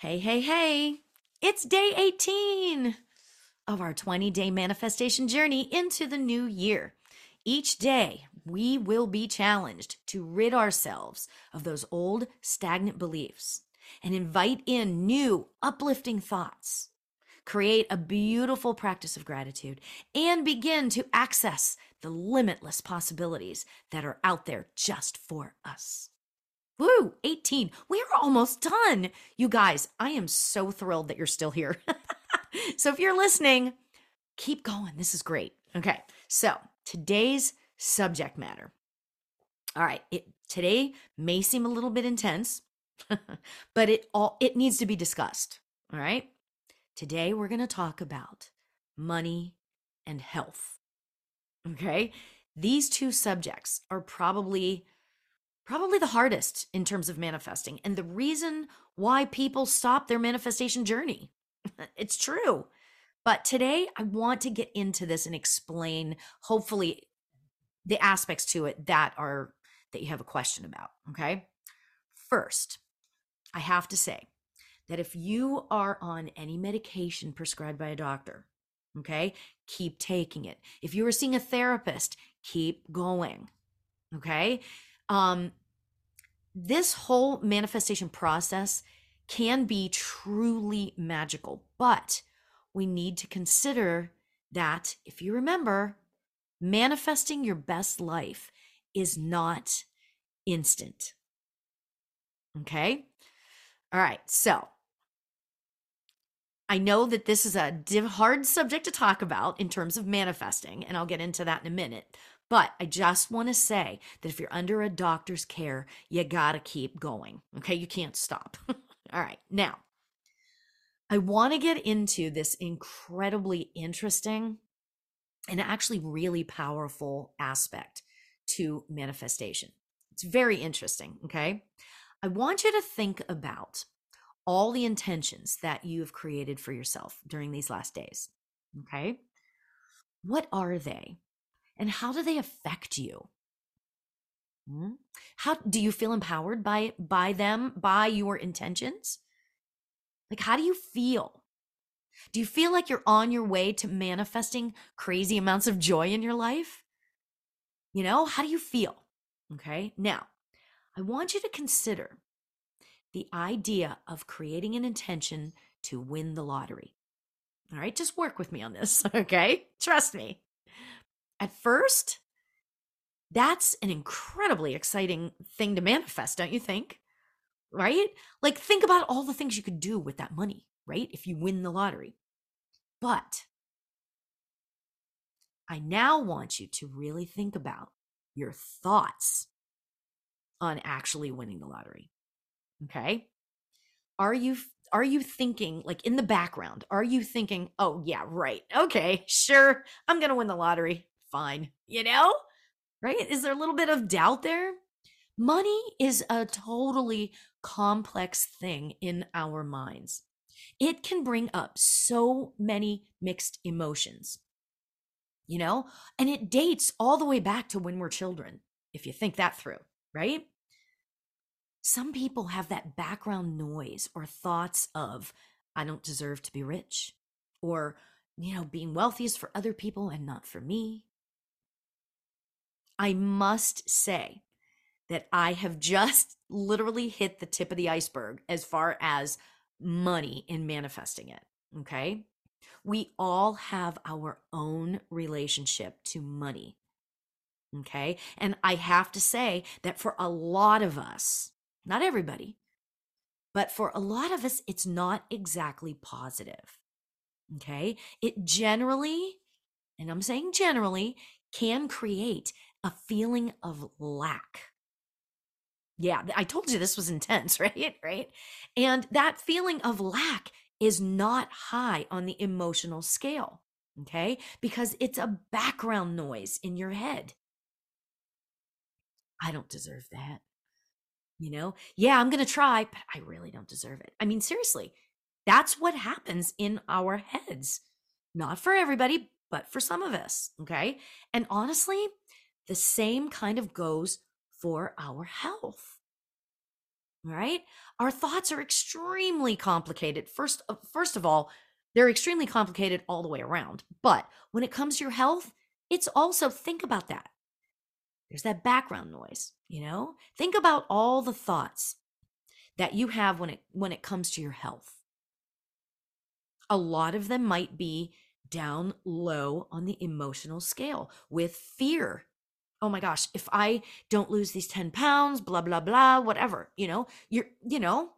Hey, hey, hey. It's day 18 of our 20 day manifestation journey into the new year. Each day, we will be challenged to rid ourselves of those old stagnant beliefs and invite in new uplifting thoughts. Create a beautiful practice of gratitude and begin to access the limitless possibilities that are out there just for us. Woo, 18. We are almost done. You guys, I am so thrilled that you're still here. so if you're listening, keep going. This is great. Okay. So today's subject matter. All right. It today may seem a little bit intense, but it all it needs to be discussed. All right. Today we're going to talk about money and health. Okay. These two subjects are probably probably the hardest in terms of manifesting and the reason why people stop their manifestation journey. it's true. But today I want to get into this and explain hopefully the aspects to it that are that you have a question about, okay? First, I have to say that if you are on any medication prescribed by a doctor, okay, keep taking it. If you are seeing a therapist, keep going. Okay? Um, this whole manifestation process can be truly magical, but we need to consider that if you remember, manifesting your best life is not instant. Okay? All right. So, I know that this is a hard subject to talk about in terms of manifesting, and I'll get into that in a minute. But I just want to say that if you're under a doctor's care, you got to keep going. Okay. You can't stop. All right. Now, I want to get into this incredibly interesting and actually really powerful aspect to manifestation. It's very interesting. Okay. I want you to think about all the intentions that you've created for yourself during these last days. Okay. What are they? And how do they affect you? Hmm? How do you feel empowered by by them, by your intentions? Like how do you feel? Do you feel like you're on your way to manifesting crazy amounts of joy in your life? You know, how do you feel? Okay? Now, I want you to consider the idea of creating an intention to win the lottery. All right, just work with me on this, okay? Trust me at first, that's an incredibly exciting thing to manifest, don't you think? Right? Like, think about all the things you could do with that money, right? If you win the lottery. But I now want you to really think about your thoughts on actually winning the lottery. Okay? Are you are you thinking like in the background? Are you thinking, "Oh yeah, right. Okay, sure. I'm going to win the lottery fine, you know? Right? Is there a little bit of doubt there? Money is a totally complex thing in our minds. It can bring up so many mixed emotions, you know? And it dates all the way back to when we're children, if you think that through, right? Some people have that background noise or thoughts of, I don't deserve to be rich, or, you know, being wealthy is for other people and not for me. I must say that I have just literally hit the tip of the iceberg as far as money in manifesting it. Okay. We all have our own relationship to money. Okay. And I have to say that for a lot of us, not everybody, but for a lot of us, it's not exactly positive. Okay. It generally, and I'm saying generally, can create a feeling of lack. Yeah, I told you this was intense, right? Right. And that feeling of lack is not high on the emotional scale. Okay. Because it's a background noise in your head. I don't deserve that. You know, yeah, I'm going to try, but I really don't deserve it. I mean, seriously, that's what happens in our heads. Not for everybody, but for some of us. Okay. And honestly, the same kind of goes for our health. Right? Our thoughts are extremely complicated. First uh, first of all, they're extremely complicated all the way around. But when it comes to your health, it's also think about that. There's that background noise, you know? Think about all the thoughts that you have when it when it comes to your health. A lot of them might be down low on the emotional scale with fear. Oh my gosh, if I don't lose these 10 pounds, blah, blah, blah, whatever, you know, you're, you know,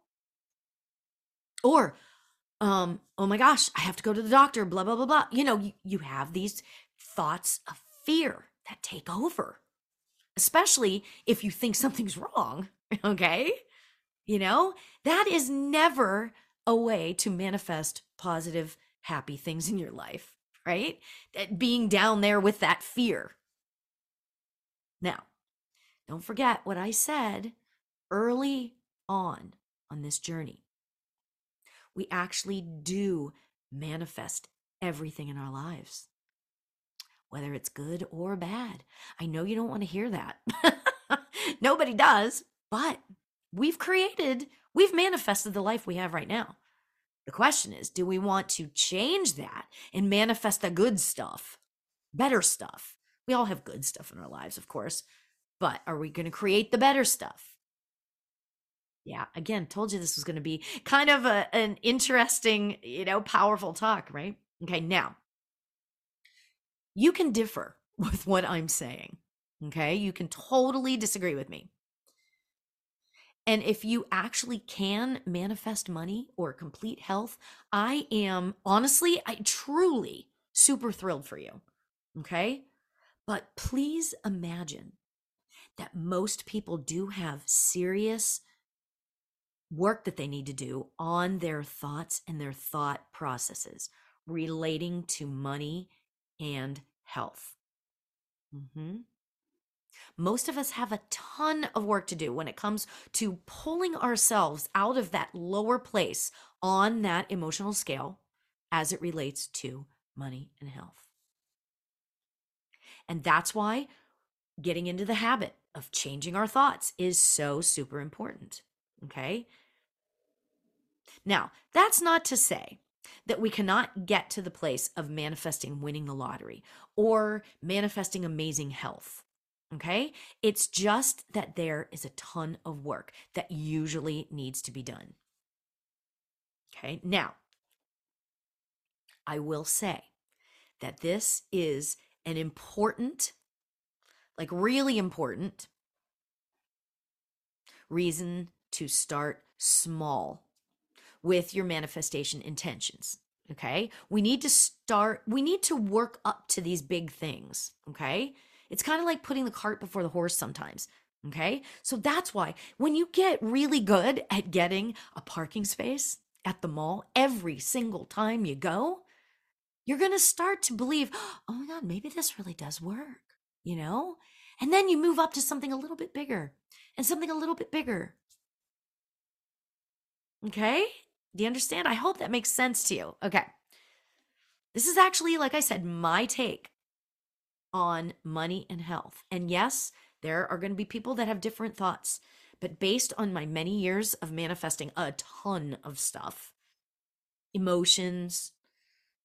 or, um, oh my gosh, I have to go to the doctor, blah, blah, blah, blah. You know, you, you have these thoughts of fear that take over, especially if you think something's wrong. Okay. You know, that is never a way to manifest positive happy things in your life, right? That being down there with that fear. Now, don't forget what I said early on on this journey. We actually do manifest everything in our lives, whether it's good or bad. I know you don't want to hear that. Nobody does, but we've created, we've manifested the life we have right now. The question is do we want to change that and manifest the good stuff, better stuff? We all have good stuff in our lives, of course, but are we going to create the better stuff? Yeah, again, told you this was going to be kind of a, an interesting, you know, powerful talk, right? Okay, now you can differ with what I'm saying. Okay, you can totally disagree with me. And if you actually can manifest money or complete health, I am honestly, I truly super thrilled for you. Okay. But please imagine that most people do have serious work that they need to do on their thoughts and their thought processes relating to money and health. Mm-hmm most of us have a ton of work to do when it comes to pulling ourselves out of that lower place on that emotional scale as it relates to money and health. And that's why getting into the habit of changing our thoughts is so super important. Okay. Now, that's not to say that we cannot get to the place of manifesting winning the lottery or manifesting amazing health Okay. It's just that there is a ton of work that usually needs to be done. Okay. Now, I will say that this is an important, like really important reason to start small with your manifestation intentions. Okay. We need to start, we need to work up to these big things. Okay. It's kind of like putting the cart before the horse sometimes. Okay. So that's why when you get really good at getting a parking space at the mall every single time you go, you're going to start to believe, oh my God, maybe this really does work, you know? And then you move up to something a little bit bigger and something a little bit bigger. Okay. Do you understand? I hope that makes sense to you. Okay. This is actually, like I said, my take on money and health. And yes, there are going to be people that have different thoughts, but based on my many years of manifesting a ton of stuff, emotions,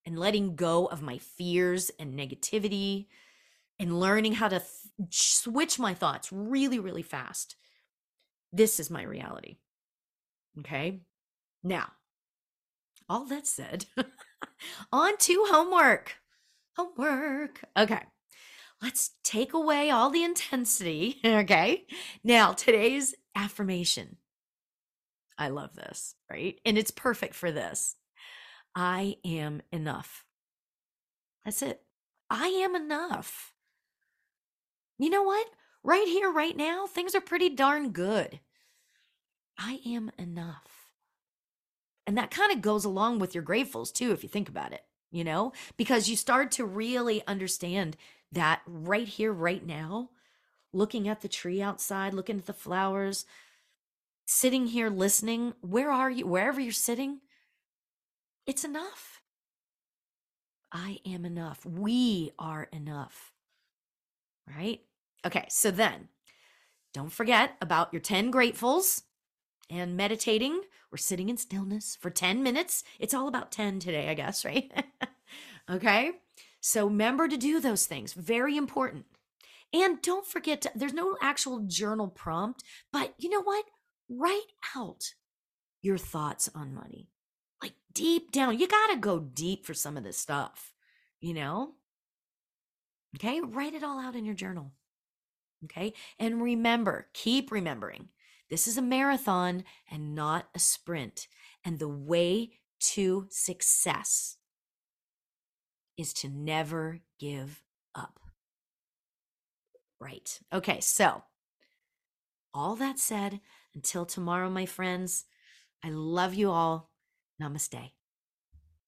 and letting go of my fears and negativity, and learning how to th- switch my thoughts really, really fast, this is my reality. Okay. Now, all that said, on to homework. Homework. Okay let's take away all the intensity. Okay. Now, today's affirmation. I love this, right? And it's perfect for this. I am enough. That's it. I am enough. You know what? Right here, right now, things are pretty darn good. I am enough. And that kind of goes along with your gratefuls too, if you think about it, you know, because you start to really understand that right here, right now, looking at the tree outside, looking at the flowers, sitting here listening, where are you? Wherever you're sitting, it's enough. I am enough. We are enough. Right? Okay, so then don't forget about your 10 gratefuls and meditating or sitting in stillness for 10 minutes. It's all about 10 today, I guess, right? okay. So remember to do those things. Very important. And don't forget to, there's no actual journal prompt, but you know what? Write out your thoughts on money. Deep down. You got to go deep for some of this stuff, you know? Okay. Write it all out in your journal. Okay. And remember, keep remembering this is a marathon and not a sprint. And the way to success is to never give up. Right. Okay. So, all that said, until tomorrow, my friends, I love you all. Namaste.